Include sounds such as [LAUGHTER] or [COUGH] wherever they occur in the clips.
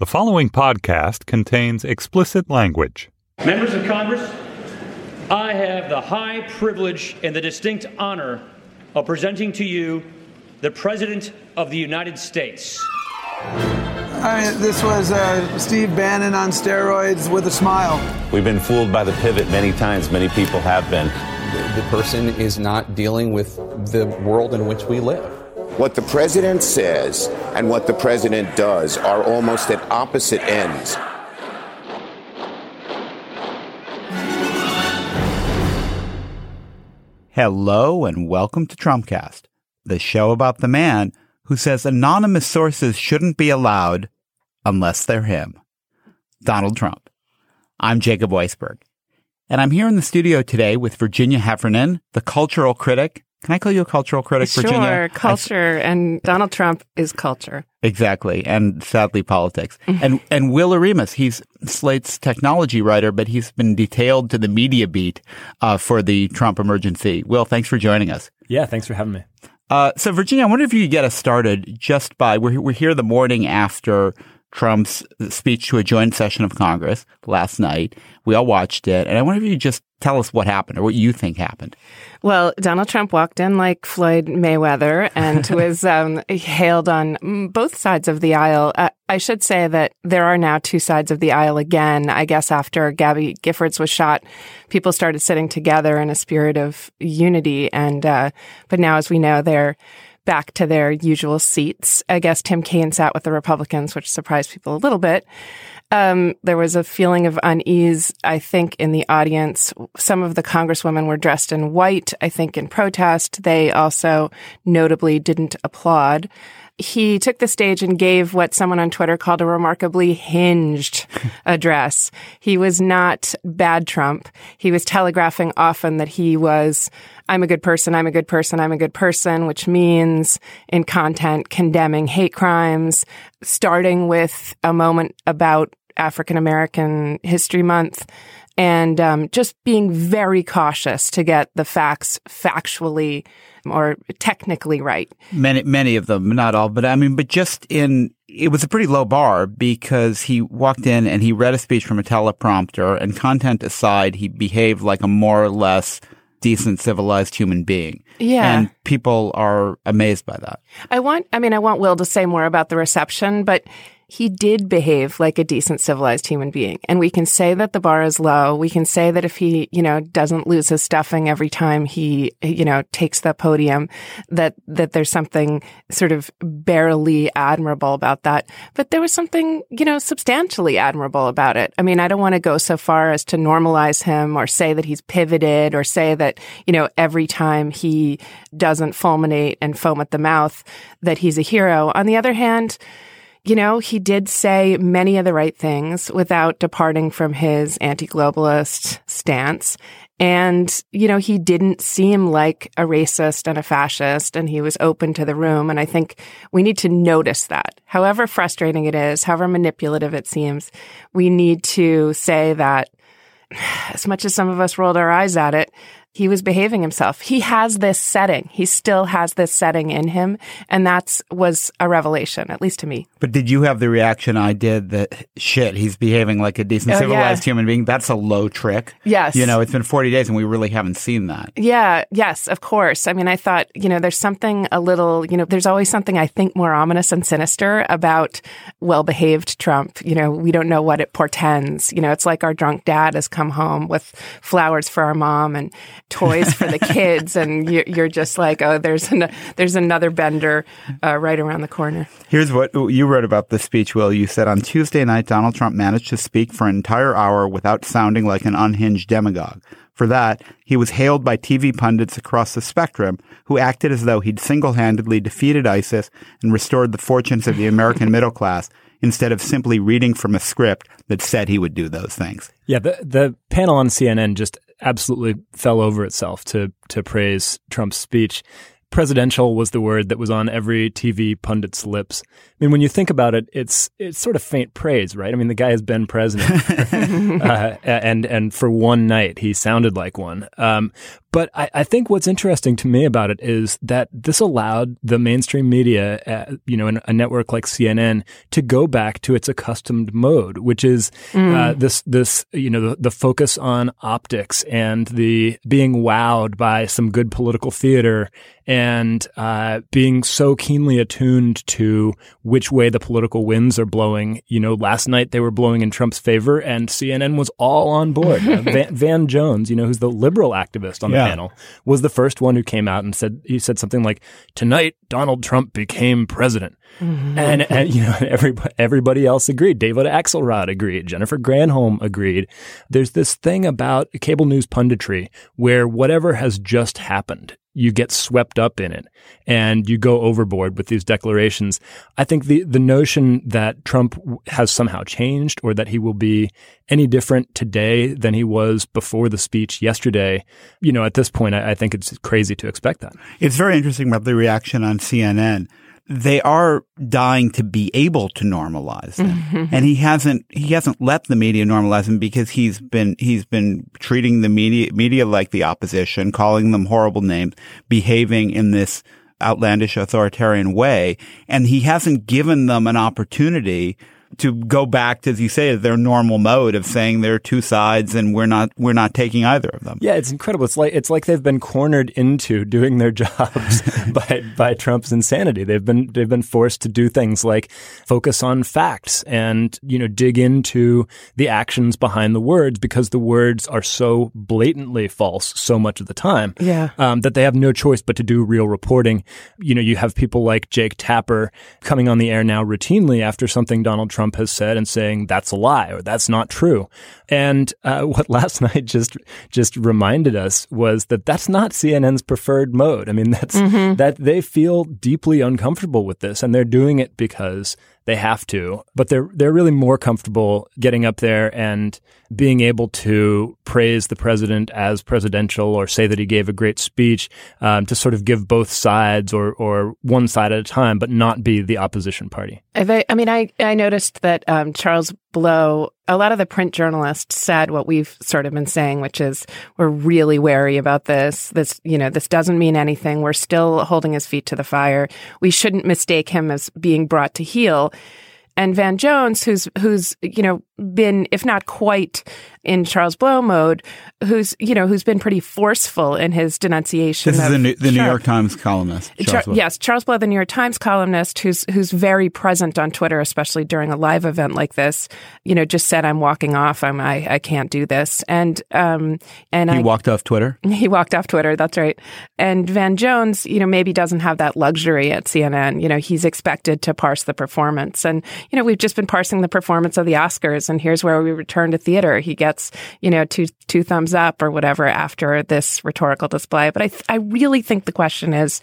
The following podcast contains explicit language. Members of Congress, I have the high privilege and the distinct honor of presenting to you the President of the United States. I mean, this was uh, Steve Bannon on steroids with a smile. We've been fooled by the pivot many times. Many people have been. The person is not dealing with the world in which we live. What the president says and what the president does are almost at opposite ends. Hello and welcome to Trumpcast, the show about the man who says anonymous sources shouldn't be allowed unless they're him. Donald Trump. I'm Jacob Weisberg. And I'm here in the studio today with Virginia Heffernan, the cultural critic. Can I call you a cultural critic, sure, Virginia? Sure, culture. and Donald Trump is culture. Exactly. And sadly, politics. and, and Will Oremus, he's Slate's technology writer, but he's been detailed to the media beat uh, for the Trump emergency. Will, thanks for joining us. Yeah, thanks for having me. Uh, so, Virginia, I wonder if you could get us started just by we're, we're here the morning after Trump's speech to a joint session of Congress last night. We all watched it. And I wonder if you just tell us what happened or what you think happened. Well, Donald Trump walked in like Floyd Mayweather and [LAUGHS] was um, hailed on both sides of the aisle. Uh, I should say that there are now two sides of the aisle again. I guess after Gabby Giffords was shot, people started sitting together in a spirit of unity. And, uh, but now, as we know, they're back to their usual seats. I guess Tim Kaine sat with the Republicans, which surprised people a little bit. Um, there was a feeling of unease, I think, in the audience. Some of the congresswomen were dressed in white, I think, in protest. They also notably didn't applaud. He took the stage and gave what someone on Twitter called a remarkably hinged [LAUGHS] address. He was not bad Trump. He was telegraphing often that he was I'm a good person, I'm a good person, I'm a good person, which means in content condemning hate crimes, starting with a moment about African American History Month, and um, just being very cautious to get the facts factually or technically right. Many, many of them, not all, but I mean, but just in, it was a pretty low bar because he walked in and he read a speech from a teleprompter and content aside, he behaved like a more or less decent, civilized human being. Yeah. And people are amazed by that. I want, I mean, I want Will to say more about the reception, but he did behave like a decent, civilized human being. And we can say that the bar is low. We can say that if he, you know, doesn't lose his stuffing every time he, you know, takes the podium, that, that there's something sort of barely admirable about that. But there was something, you know, substantially admirable about it. I mean, I don't want to go so far as to normalize him or say that he's pivoted or say that, you know, every time he doesn't fulminate and foam at the mouth that he's a hero. On the other hand, you know, he did say many of the right things without departing from his anti-globalist stance. And, you know, he didn't seem like a racist and a fascist and he was open to the room. And I think we need to notice that. However frustrating it is, however manipulative it seems, we need to say that [SIGHS] as much as some of us rolled our eyes at it, he was behaving himself. He has this setting. He still has this setting in him. And that's was a revelation, at least to me. But did you have the reaction I did that shit, he's behaving like a decent, Oh, civilized yeah. human being? That's a low trick. Yes. You know, it's been 40 days and we really haven't seen that. Yeah, yes, of course. I mean, I thought, you know, there's something a little, you know, there's always something I think more ominous and sinister about well behaved Trump. You know, we don't know what it portends. You know, it's like our drunk dad has come home with flowers for our mom and toys for the [LAUGHS] kids, and you- you're just like, oh, there's an, there's another bender uh, right around the corner. Here's what you wrote about the speech, Will. You said on Tuesday night, Donald Trump managed to speak for an entire hour without sounding like an unhinged demagogue. For that, he was hailed by TV pundits across the spectrum who acted as though he'd single-handedly defeated ISIS and restored the fortunes of the American middle class instead of simply reading from a script that said he would do those things. Yeah, the the panel on CNN just absolutely fell over itself to to praise Trump's speech. Presidential was the word that was on every TV pundit's lips. I mean, when you think about it, it's it's sort of faint praise, right? I mean, the guy has been president, [LAUGHS] uh, and and for one night he sounded like one. Um, but I, I, think what's interesting to me about it is that this allowed the mainstream media, uh, you know, a network like CNN, to go back to its accustomed mode, which is mm. uh, this this you know the, the focus on optics and the being wowed by some good political theater and uh, being so keenly attuned to which way the political winds are blowing. You know, last night they were blowing in Trump's favor, and CNN was all on board. uh, [LAUGHS] Van, Van, Jones, you know, who's the liberal activist on the yeah. panel, was the first one who came out and said he said something like, "Tonight, Donald Trump became president." Mm-hmm. And, and, you know [LAUGHS] everybody everybody else agreed. David Axelrod agreed. Jennifer Granholm agreed. There's this thing about cable news punditry where whatever has just happened you get swept up in it and you go overboard with these declarations. I think the, the notion that Trump has somehow changed or that he will be any different today than he was before the speech yesterday, you know, at this point, I, I think it's crazy to expect that. It's very interesting about the reaction on CNN they are dying to be able to normalize them. Mm-hmm. And he hasn't, he hasn't let the media normalize them because he's been, he's been treating the media, media like the opposition, calling them horrible names, behaving in this outlandish authoritarian way. And he hasn't given them an opportunity to go back to, as you say, their normal mode of saying there are two sides and we're not we're not taking either of them. Yeah, it's incredible. It's like it's like they've been cornered into doing their jobs [LAUGHS] by by Trump's insanity. They've been they've been forced to do things like focus on facts and you know dig into the actions behind the words because the words are so blatantly false so much of the time. Yeah, um, that they have no choice but to do real reporting. You know, you have people like Jake Tapper coming on the air now routinely after something Donald Trump Trump has said and saying that's a lie or that's not true. And uh, [LAUGHS] what last [LAUGHS] night just just reminded us was that that's not CNN's preferred mode. I mean, that's mm-hmm. that they feel deeply uncomfortable with this, and they're doing it because they have to, but they're they're really more comfortable getting up there and being able to praise the president as presidential or say that he gave a great speech um, to sort of give both sides or or one side at a time, but not be the opposition party. I, I mean, I I noticed that um, Charles Blow, a lot of the print journalists said what we've sort of been saying, which is we're really wary about this. This, you know, this doesn't mean anything. We're still holding his feet to the fire. We shouldn't mistake him as being brought to heel. And Van Jones, who's who's you know been, if not quite in Charles Blow mode, who's you know who's been pretty forceful in his denunciation. This is the, New, the New York Times columnist. Charles Char- yes, Charles Blow, the New York Times columnist, who's who's very present on Twitter, especially during a live event like this. You know, just said, "I'm walking off. I'm I, I can't do this." And um and he I, walked off Twitter. [LAUGHS] He walked off Twitter. That's right. And Van Jones, you know, maybe doesn't have that luxury at CNN. You know, he's expected to parse the performance, and you know, we've just been parsing the performance of the Oscars, and here's where we return to theater. He gets, you know, two two thumbs up or whatever after this rhetorical display. But I th- I really think the question is,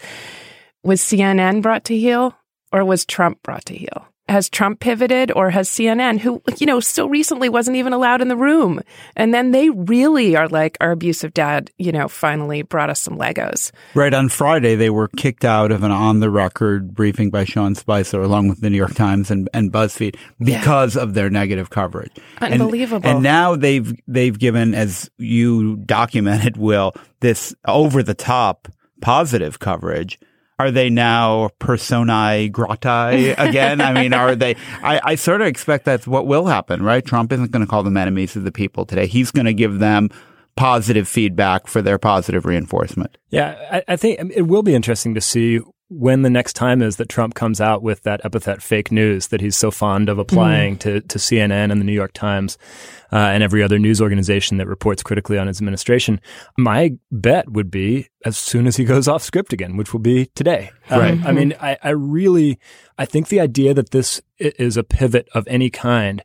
was CNN brought to heel or was Trump brought to heel? Has Trump pivoted or has CNN, who, you know, so recently wasn't even allowed in the room? And then they really are like, our abusive dad, you know, finally brought us some Legos. Right. On Friday, they were kicked out of an on the record briefing by Sean Spicer, along with the New York Times and, and BuzzFeed, because yeah. of their negative coverage. Unbelievable. And, and now they've, they've given, as you documented, Will, this over the top positive coverage are they now personae grati again? I mean, are they? I, I sort of expect that's what will happen, right? Trump isn't going to call them enemies of the people today. He's going to give them positive feedback for their positive reinforcement. Yeah, I, I think it will be interesting to see when the next time is that Trump comes out with that epithet fake news that he's so fond of applying mm. to, to CNN and the New York Times uh, and every other news organization that reports critically on his administration, my bet would be as soon as he goes off script again, which will be today. Um, right. I mean, I, I really, I think the idea that this is a pivot of any kind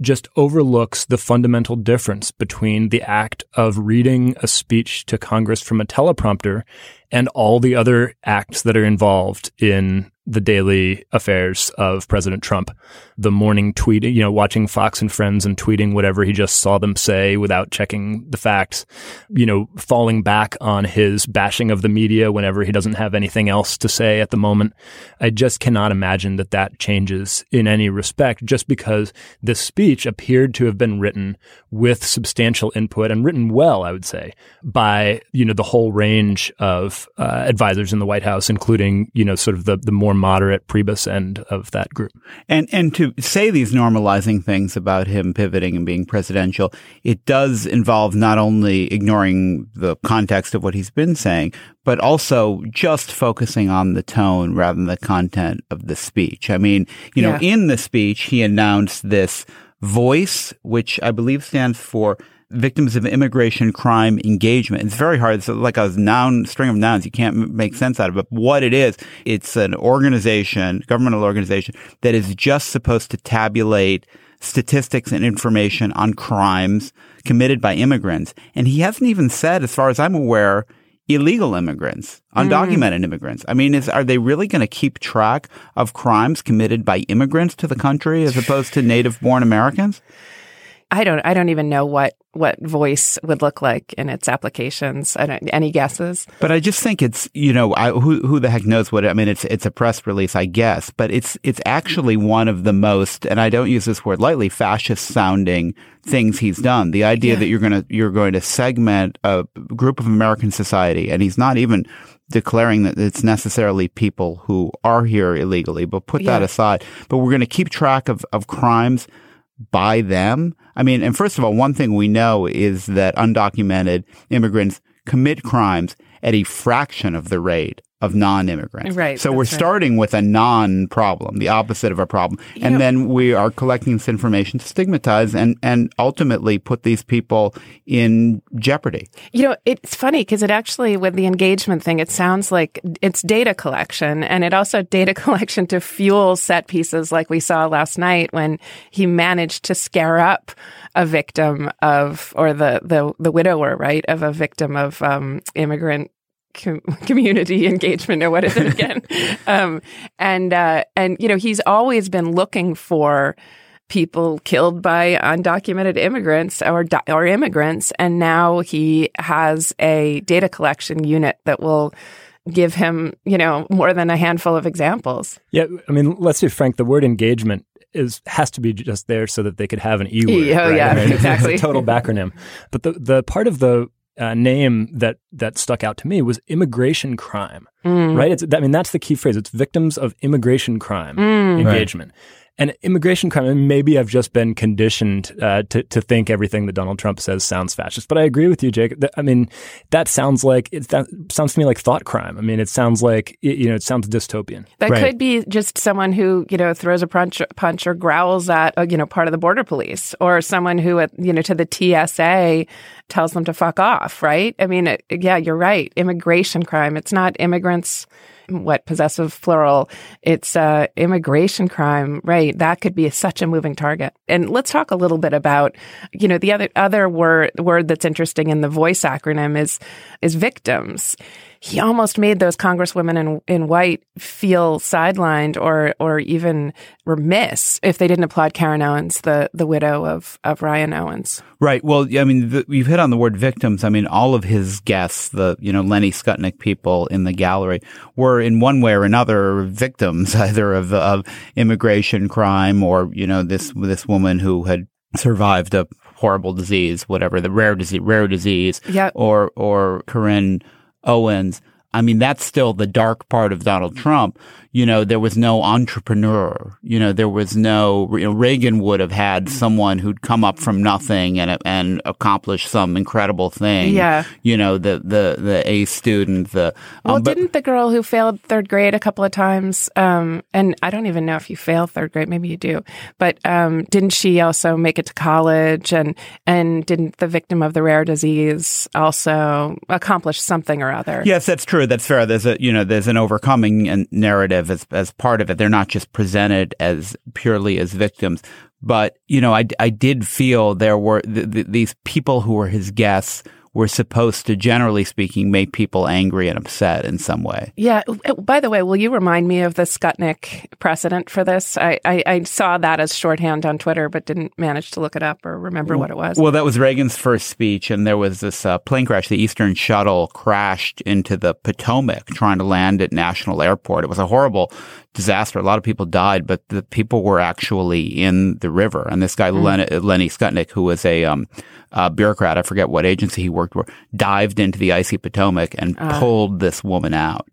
just overlooks the fundamental difference between the act of reading a speech to Congress from a teleprompter and all the other acts that are involved in the daily affairs of President Trump. The morning tweeting, you know, watching Fox and Friends and tweeting whatever he just saw them say without checking the facts, you know, falling back on his bashing of the media whenever he doesn't have anything else to say at the moment. I just cannot imagine that that changes in any respect just because this speech appeared to have been written with substantial input and written well, I would say, by, you know, the whole range of uh, advisors in the White House, including, you know, sort of the, the more moderate Priebus end of that group. And and to say these normalizing things about him pivoting and being presidential, it does involve not only ignoring the context of what he's been saying, but also just focusing on the tone rather than the content of the speech. I mean, you know, in the speech, he announced this voice, which I believe stands for victims of immigration crime engagement. It's very hard. It's like a noun, string of nouns. You can't make sense out of it. But what it is, it's an organization, governmental organization that is just supposed to tabulate statistics and information on crimes committed by immigrants. And he hasn't even said, as far as I'm aware, illegal immigrants, undocumented immigrants. I mean, is, are they really going to keep track of crimes committed by immigrants to the country as opposed to native born Americans? I don't. I don't even know what what voice would look like in its applications. I don't. Any guesses? But I just think it's you know I, who who the heck knows what I mean it's it's a press release I guess but it's it's actually one of the most and I don't use this word lightly fascist sounding things he's done the idea that you're going to you're going to segment a group of American society and he's not even declaring that it's necessarily people who are here illegally but put that aside but we're going to keep track of of crimes by them. I mean, and first of all, one thing we know is that undocumented immigrants commit crimes at a fraction of the rate of non-immigrants. Right, So we're that's right. starting with a non-problem, the opposite of a problem. and know- then we are collecting this information to stigmatize and, and ultimately put these people in jeopardy. You know, it's funny because it actually, with the engagement thing, it sounds like it's data collection and it also [LAUGHS] data collection to fuel set pieces like we saw last night when he managed to scare up a victim of, or the, the, the widower, right, of a victim of um, immigrant com- [LAUGHS] community engagement or what is it again? um, and, uh, and, you know, he's always been looking for people killed by undocumented immigrants or di- or immigrants, and now he has a data collection unit that will give him, you know, more than a handful of examples. Yeah, I mean, let's be frank. The word engagement is has to be just there so that they could have an e word. Oh, right? yeah, [LAUGHS] I mean, exactly. It's [LAUGHS] a total backronym. But the the part of the uh, name that that stuck out to me was immigration crime. Mm. Right? It's I mean that's the key phrase. It's victims of immigration crime Mm. engagement. And immigration crime, and maybe I've just been conditioned uh, to to think everything that Donald Trump says sounds fascist. But I agree with you, Jake. I mean, that sounds like it that sounds to me like thought crime. I mean, it sounds like you know, it sounds dystopian. That Right. could be just someone who, you know, throws a punch, punch or growls at, uh, you know, part of the border police or someone who, you know, to the TSA tells them to fuck off, right? I mean, it, yeah, you're right. Immigration crime. It's not immigrants, what, possessive plural. It's uh, immigration crime, right? That could be such a moving target. And let's talk a little bit about, you know, the other, other word, word that's interesting in the voice acronym is, is victims he almost made those congresswomen in in white feel sidelined or or even remiss if they didn't applaud Carryn Owens, the the widow of of Ryan Owens. Right. Well, I mean, the, you've hit on the word victims. I mean, all of his guests, the, you know, Lenny Skutnik people in the gallery were in one way or another victims [LAUGHS] either of, of immigration crime or, you know, this, this woman who had survived a horrible disease, whatever the rare disease, rare disease Yep. or, or Corinne Owens. I mean, that's still the dark part of Donald Trump. You know, there was no entrepreneur. You know, there was no, you know, Reagan would have had someone who'd come up from nothing and, and accomplish some incredible thing. Yeah. You know, the, the, the A student, the, um, Well, but- didn't the girl who failed third grade a couple of times, um, and I don't even know if you fail third grade, maybe you do, but um, didn't she also make it to college? And and didn't the victim of the rare disease also accomplish something or other? Yes, that's true. That's fair. There's a you know there's an overcoming and narrative as as part of it. They're not just presented as purely as victims, but you know I I did feel there were th- th- these people who were his guests were supposed to, generally speaking, make people angry and upset in some way. Yeah. Oh, by the way, will you remind me of the Skutnik precedent for this? I, I, I, saw that as shorthand on Twitter, but didn't manage to look it up or remember what it was. Well, that was Reagan's first speech, and there was this uh, plane crash. The Eastern Shuttle crashed into the Potomac trying to land at National Airport. It was a horrible disaster. A lot of people died, but the people were actually in the river. And this guy, mm. Len- Lenny Skutnik, who was a um, uh, bureaucrat, I forget what agency he worked for, dived into the icy Potomac and uh. pulled this woman out.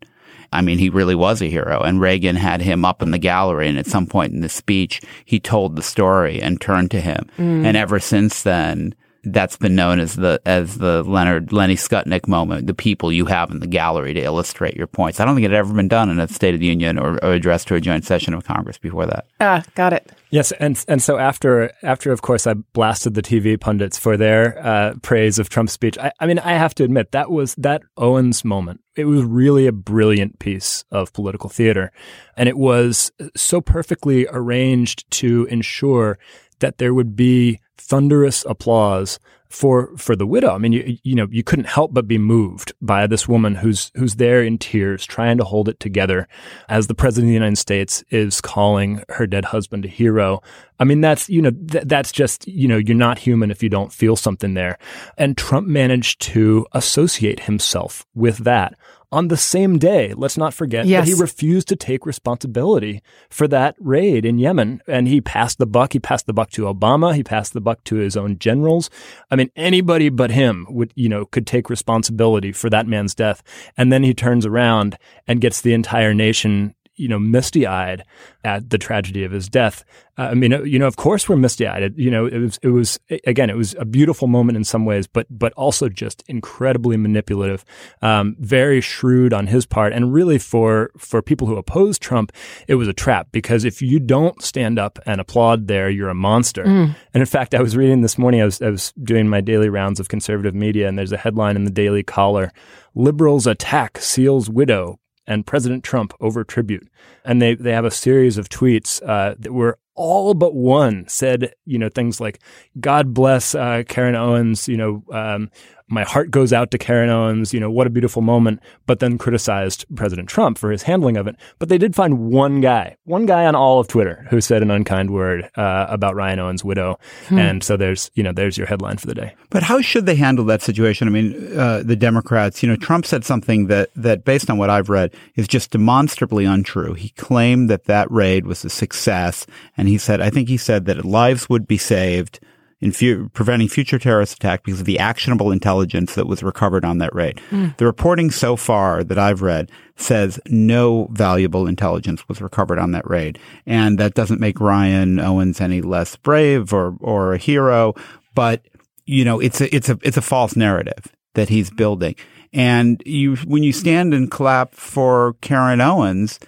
I mean, he really was a hero. And Reagan had him up in the gallery. And at some point in the speech, he told the story and turned to him. Mm. And ever since then, that's been known as the as the Leonard Lenny Skutnik moment, the people you have in the gallery to illustrate your points. I don't think it had ever been done in a State of the Union or, or address to a joint session of Congress before that. Ah, got it. Yes, and and so after after of course I blasted the TV pundits for their uh, praise of Trump's speech. I, I mean, I have to admit that was that Owens moment. It was really a brilliant piece of political theater, and it was so perfectly arranged to ensure that there would be thunderous applause for for the widow. I mean, you you know, you couldn't help but be moved by this woman who's who's there in tears, trying to hold it together, as the president of the United States is calling her dead husband a hero. I mean, that's you know, th- that's just you know, you're not human if you don't feel something there. And Trump managed to associate himself with that on the same day. Let's not forget yes. that he refused to take responsibility for that raid in Yemen. And he passed the buck. He passed the buck to Obama. He passed the buck to his own generals. I mean, anybody but him would, you know, could take responsibility for that man's death. And then he turns around and gets the entire nation you know, misty eyed at the tragedy of his death. Uh, I mean, you know, of course we're misty eyed. You know, it was, it was, again, it was a beautiful moment in some ways, but, but also just incredibly manipulative, um, very shrewd on his part. And really for, for people who oppose Trump, it was a trap because if you don't stand up and applaud there, you're a monster. Mm. And in fact, I was reading this morning, I was, I was doing my daily rounds of conservative media and there's a headline in the Daily Caller Liberals attack Seal's widow and President Trump over tribute. And they, they have a series of tweets uh, that were all but one said, you know, things like, God bless uh, Carryn Owens, you know, um, my heart goes out to Carryn Owens, you know, what a beautiful moment, but then criticized President Trump for his handling of it. But they did find one guy, one guy on all of Twitter who said an unkind word uh, about Ryan Owens' widow. Hmm. And so there's, you know, there's your headline for the day. But how should they handle that situation? I mean, uh, the Democrats, you know, Trump said something that, that based on what I've read is just demonstrably untrue. He claimed that that raid was a success. And he said, I think he said that lives would be saved in fu- preventing future terrorist attack because of the actionable intelligence that was recovered on that raid. Mm. The reporting so far that I've read says no valuable intelligence was recovered on that raid. And that doesn't make Ryan Owens any less brave or, or a hero, but you know, it's a, it's a, it's a false narrative that he's building. And you, when you stand and clap for Carryn Owens,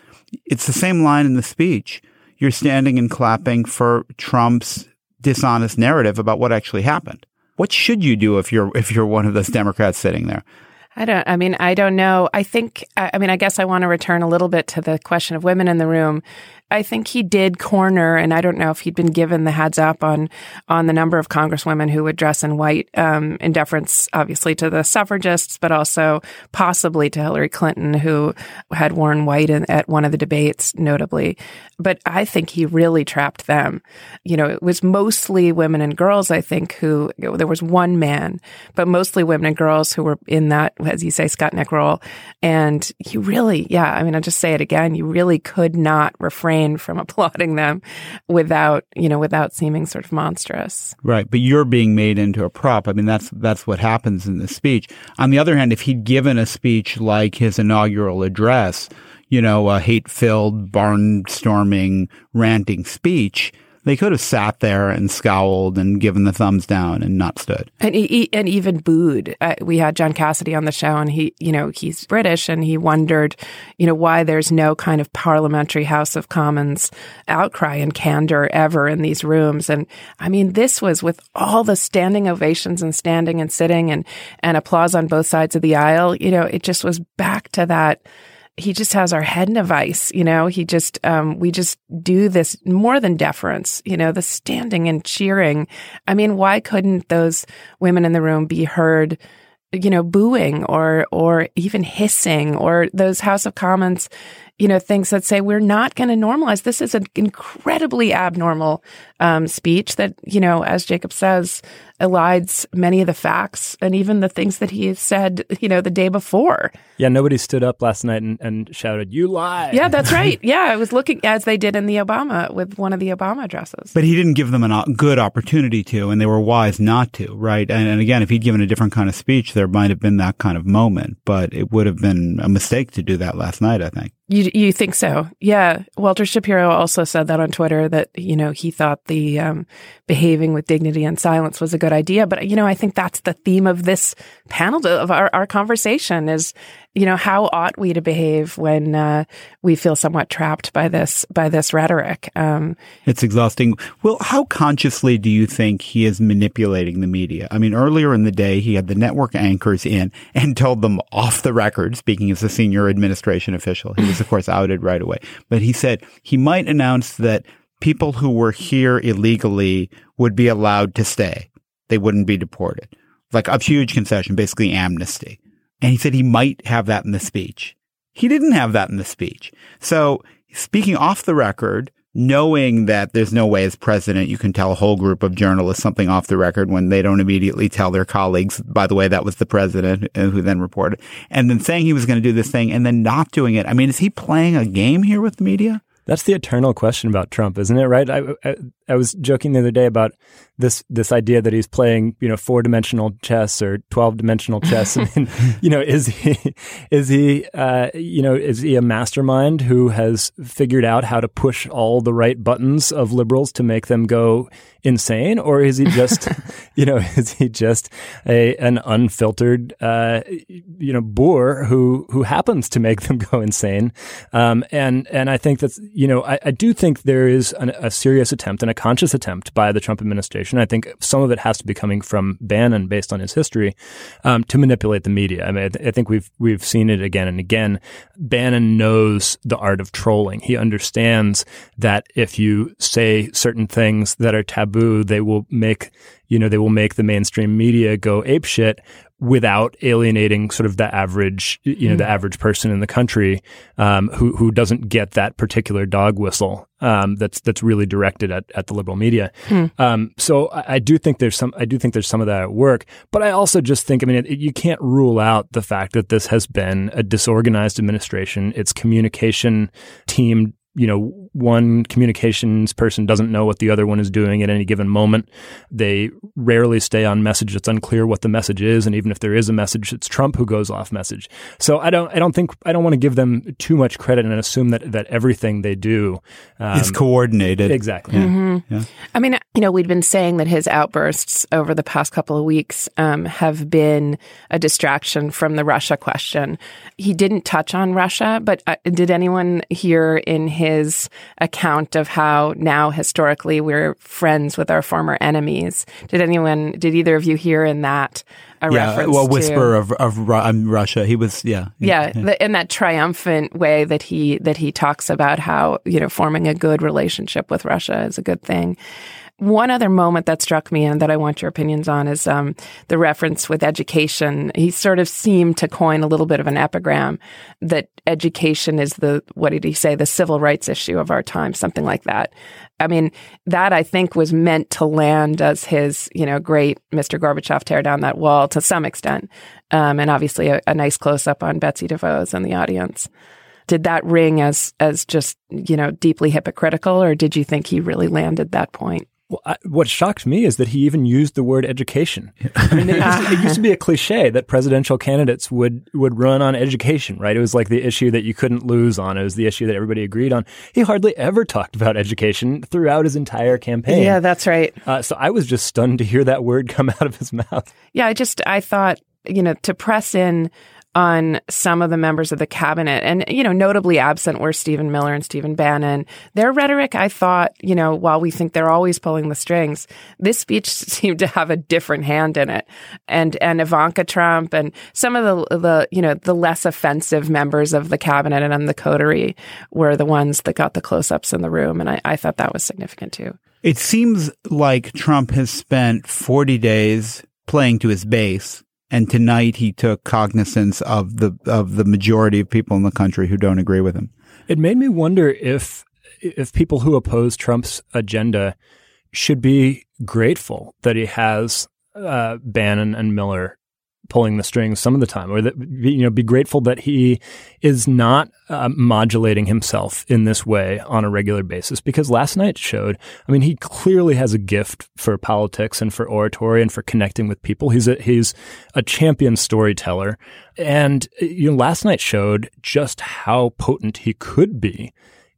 it's the same line in the speech. You're standing and clapping for Trump's dishonest narrative about what actually happened. What should you do if you're if you're one of those [LAUGHS] Democrats sitting there? I don't, I mean, I don't know. I think, I mean, I guess I want to return a little bit to the question of women in the room. I think he did corner, and I don't know if he'd been given the heads up on on the number of congresswomen who would dress in white, um, in deference, obviously, to the suffragists, but also possibly to Hillary Clinton, who had worn white in, at one of the debates, notably. But I think he really trapped them. You know, it was mostly women and girls. I think who there was one man, but mostly women and girls who were in that, as you say, Skutnik role. And you really, yeah, I mean, I'll just say it again. You really could not refrain refrain from [LAUGHS] applauding them without, you know, without seeming sort of monstrous. Right. But you're being made into a prop. I mean, that's, that's what happens in the speech. On the other hand, if he'd given a speech like his inaugural address, you know, a hate filled, barnstorming, ranting speech, they could have sat there and scowled and given the thumbs down and not stood. And he, and even booed. Uh, we had John Cassidy on the show, and he, you know, he's British, and he wondered, you know, why there's no kind of parliamentary House of Commons outcry and candor ever in these rooms. And I mean, this was with all the standing ovations and standing and sitting and and applause on both sides of the aisle. You know, it just was back to that he just has our head in a vice. You know, he just, um, we just do this more than deference, you know, the standing and cheering. I mean, why couldn't those women in the room be heard you know, booing or or even hissing or those House of Commons, you know, things that say we're not going to normalize. This is an incredibly abnormal um, speech that, you know, as Jacob says, elides many of the facts and even the things that he said, you know, the day before. Yeah, nobody stood up last night and, and shouted, "You lie!" Yeah, that's right. [LAUGHS] Yeah, I was looking as they did in the Obama with one of the Obama addresses. But he didn't give them a good opportunity to, and they were wise not to, right? And, and again, if he'd given a different kind of speech, there might have been that kind of moment. But it would have been a mistake to do that last night. I think. You you think so? Yeah. Walter Shapiro also said that on Twitter that you know he thought the um, behaving with dignity and silence was a good idea. But you know I think that's the theme of this panel of our our conversation is you know, how ought we to behave when uh, we feel somewhat trapped by this by this rhetoric? Um, it's exhausting. Well, how consciously do you think he is manipulating the media? I mean, earlier in the day, he had the network anchors in and told them off the record. Speaking as a senior administration official, he was of course outed right away. But he said he might announce that people who were here illegally would be allowed to stay; they wouldn't be deported. Like a huge concession, basically amnesty. And he said he might have that in the speech. He didn't have that in the speech. So speaking off the record, knowing that there's no way as president you can tell a whole group of journalists something off the record when they don't immediately tell their colleagues, by the way, that was the president uh, who then reported, and then saying he was going to do this thing and then not doing it. I mean, is he playing a game here with the media? That's the eternal question about Trump, isn't it? Right? I, I, I was joking the other day about this this idea that he's playing, you know, four dimensional chess or twelve dimensional chess. [LAUGHS] I mean, you know, is he is he uh, you know is he a mastermind who has figured out how to push all the right buttons of liberals to make them go insane, or is he just [LAUGHS] you know is he just a an unfiltered uh, you know boor who who happens to make them go insane? Um, and and I think that's you know I, I do think there is an, a serious attempt and a conscious attempt by the Trump administration. I think some of it has to be coming from Bannon, based on his history, um, to manipulate the media. I mean, I, th- I, think we've we've seen it again and again. Bannon knows the art of trolling. He understands that if you say certain things that are taboo, they will make you know they will make the mainstream media go apeshit without alienating sort of the average, you know, mm. the average person in the country um, who who doesn't get that particular dog whistle um, that's that's really directed at, at the liberal media. Mm. Um, so I, I, do think there's some I do think there's some of that at work, but I also just think I mean it, it, you can't rule out the fact that this has been a disorganized administration. Its communication team you know, one communications person doesn't know what the other one is doing at any given moment. They rarely stay on message. It's unclear what the message is, and even if there is a message, it's Trump who goes off message. So I don't, I don't think, I don't want to give them too much credit and assume that that everything they do um, is coordinated. Exactly. Yeah. Mm-hmm. Yeah. I mean, you know, we'd been saying that his outbursts over the past couple of weeks um, have been a distraction from the Russia question. He didn't touch on Russia, but uh, did anyone hear in his account of how now historically we're friends with our former enemies. Did anyone, did either of you hear in that a yeah, reference well, whisper to, of of um, Russia. He was, yeah, yeah, yeah. The, in that triumphant way that he that he talks about how you know forming a good relationship with Russia is a good thing. One other moment that struck me and that I want your opinions on is um, the reference with education. He sort of seemed to coin a little bit of an epigram that education is the, what did he say, the civil rights issue of our time, something like that. I mean, that I think was meant to land as his, you know, great Mr. Gorbachev tear down that wall to some extent. Um, and obviously a, a nice close up on Betsy DeVos and the audience did that ring as as just you know deeply hypocritical or did you think he really landed that point well, I, what shocked me is that he even used the word education. I mean, it used, to, it used, to, be a cliche that presidential candidates would would run on education, right? It was like the issue that you couldn't lose on. It was the issue that everybody agreed on. He hardly ever talked about education throughout his entire campaign. Yeah, that's right. Uh, so I was just stunned to hear that word come [LAUGHS] out of his mouth. Yeah, I just I thought you know to press in on some of the members of the cabinet and, you know, notably absent were Stephen Miller and Stephen Bannon. Their rhetoric, I thought, you know, while we think they're always pulling the strings, this speech [LAUGHS] seemed to have a different hand in it. And, and Ivanka Trump and some of the, the, you know, the less offensive members of the cabinet and the coterie were the ones that got the close ups in the room. And I, I thought that was significant too. It seems like Trump has spent 40 days playing to his base And tonight he took cognizance of the of the majority of people in the country who don't agree with him. It made me wonder if if people who oppose Trump's agenda should be grateful that he has uh, Bannon and Miller pulling the strings some of the time, or that you know, be grateful that he is not uh, modulating himself in this way on a regular basis. Because last night showed, I mean, he clearly has a gift for politics and for oratory and for connecting with people. He's a he's a champion storyteller, and you know, last night showed just how potent he could be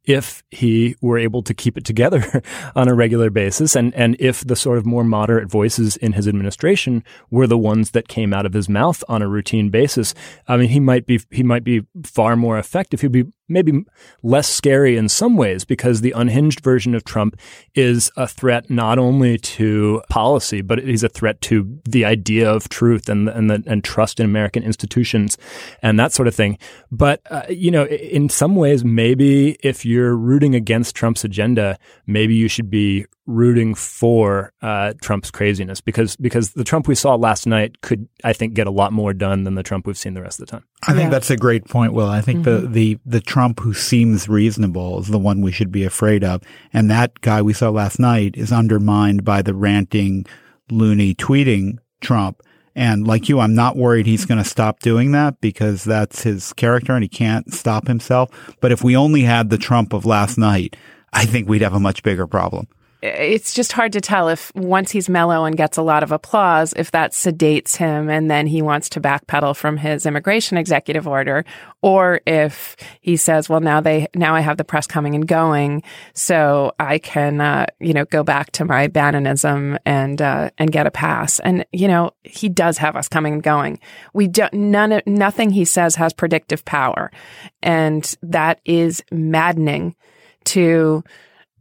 if he were able to keep it together [LAUGHS] on a regular basis and, and if the sort of more moderate voices in his administration were the ones that came out of his mouth on a routine basis, I mean, he might be, he might be far more effective. He'd be maybe less scary in some ways because the unhinged version of Trump is a threat not only to policy, but he's a threat to the idea of truth and and, the, and trust in American institutions and that sort of thing. But uh, you know, in some ways, maybe if you're rooting against Trump's agenda, maybe you should be rooting for uh, Trump's craziness because because the Trump we saw last night could I think get a lot more done than the Trump we've seen the rest of the time. I think yeah. that's a great point, Will. I think mm-hmm. the, the the Trump who seems reasonable is the one we should be afraid of, and that guy we saw last night is undermined by the ranting, loony tweeting Trump. And like you, I'm not worried he's going to stop doing that because that's his character and he can't stop himself. But if we only had the Trump of last night, I think we'd have a much bigger problem it's just hard to tell if once he's mellow and gets a lot of applause, if that sedates him and then he wants to backpedal from his immigration executive order, or if he says, well, now they, now I have the press coming and going, so I can, uh, you know, go back to my Bannonism and, uh, and get a pass. And, you know, he does have us coming and going. We don't, none, nothing he says has predictive power. And that is maddening to,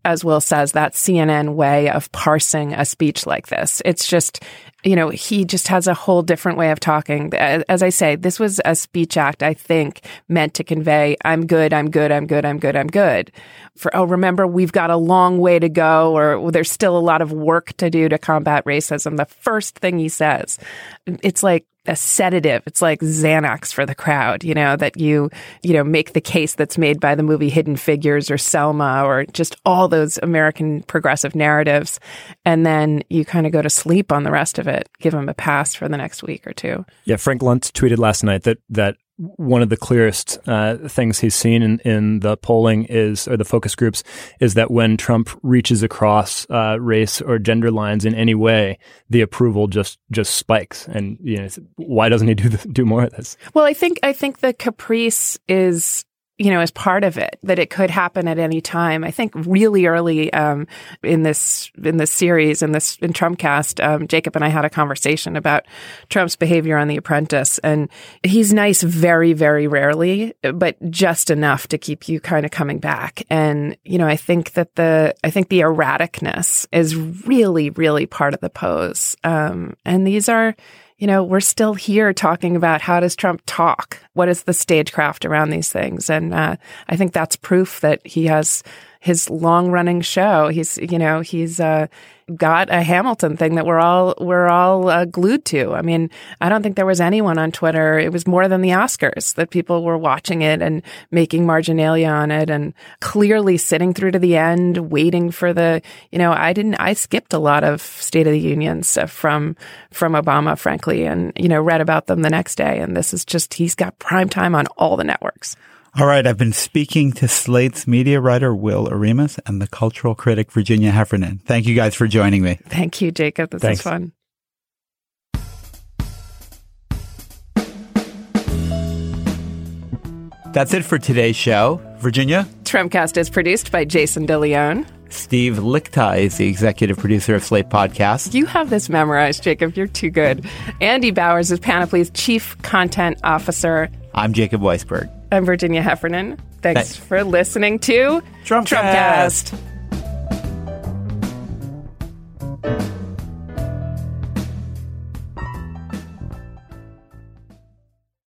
as Will says, that CNN way of parsing a speech like this. It's just, you know, he just has a whole different way of talking. As I say, this was a speech act, I think, meant to convey, I'm good, I'm good, I'm good, I'm good, I'm good. For, oh, remember, we've got a long way to go, or there's still a lot of work to do to combat racism. The first thing he says, it's like, a sedative. It's like Xanax for the crowd, you know, that you, you know, make the case that's made by the movie Hidden Figures or Selma or just all those American progressive narratives. And then you kind of go to sleep on the rest of it, give them a pass for the next week or two. Yeah. Frank Luntz tweeted last night that, that one of the clearest uh, things he's seen in, in the polling is, or the focus groups, is that when Trump reaches across uh, race or gender lines in any way, the approval just just spikes. And you know, why doesn't he do the, do more of this? Well, I think I think the caprice is you know, as part of it, that it could happen at any time. I think really early um, in this in this series in this in Trumpcast, um, Jacob and I had a conversation about Trump's behavior on The Apprentice, and he's nice very very rarely, but just enough to keep you kind of coming back. And you know, I think that the I think the erraticness is really really part of the pose, um, and these are you know, we're still here talking about how does Trump talk? What is the stagecraft around these things? And uh, I think that's proof that he has his long running show. He's, you know, he's uh, got a Hamilton thing that we're all we're all uh, glued to. I mean, I don't think there was anyone on Twitter. It was more than the Oscars that people were watching it and making marginalia on it, and clearly sitting through to the end, waiting for the. You know, I didn't. I skipped a lot of State of the Unions from from Obama, frankly, and you know, read about them the next day. And this is just he's got prime time on all the networks. All right, I've been speaking to Slate's media writer Will Oremus and the cultural critic Virginia Heffernan. Thank you guys for joining me. Thank you, Jacob. This Thanks. is fun. That's it for today's show. Virginia? Trumpcast is produced by Jason DeLeon. Steve Lickteig is the executive producer of Slate Podcast. You have this memorized, Jacob. You're too good. Andy Bowers is Panoply's chief content officer. I'm Jacob Weisberg. I'm Virginia Heffernan. Thanks, Thanks. for listening to Trumpcast. Trumpcast.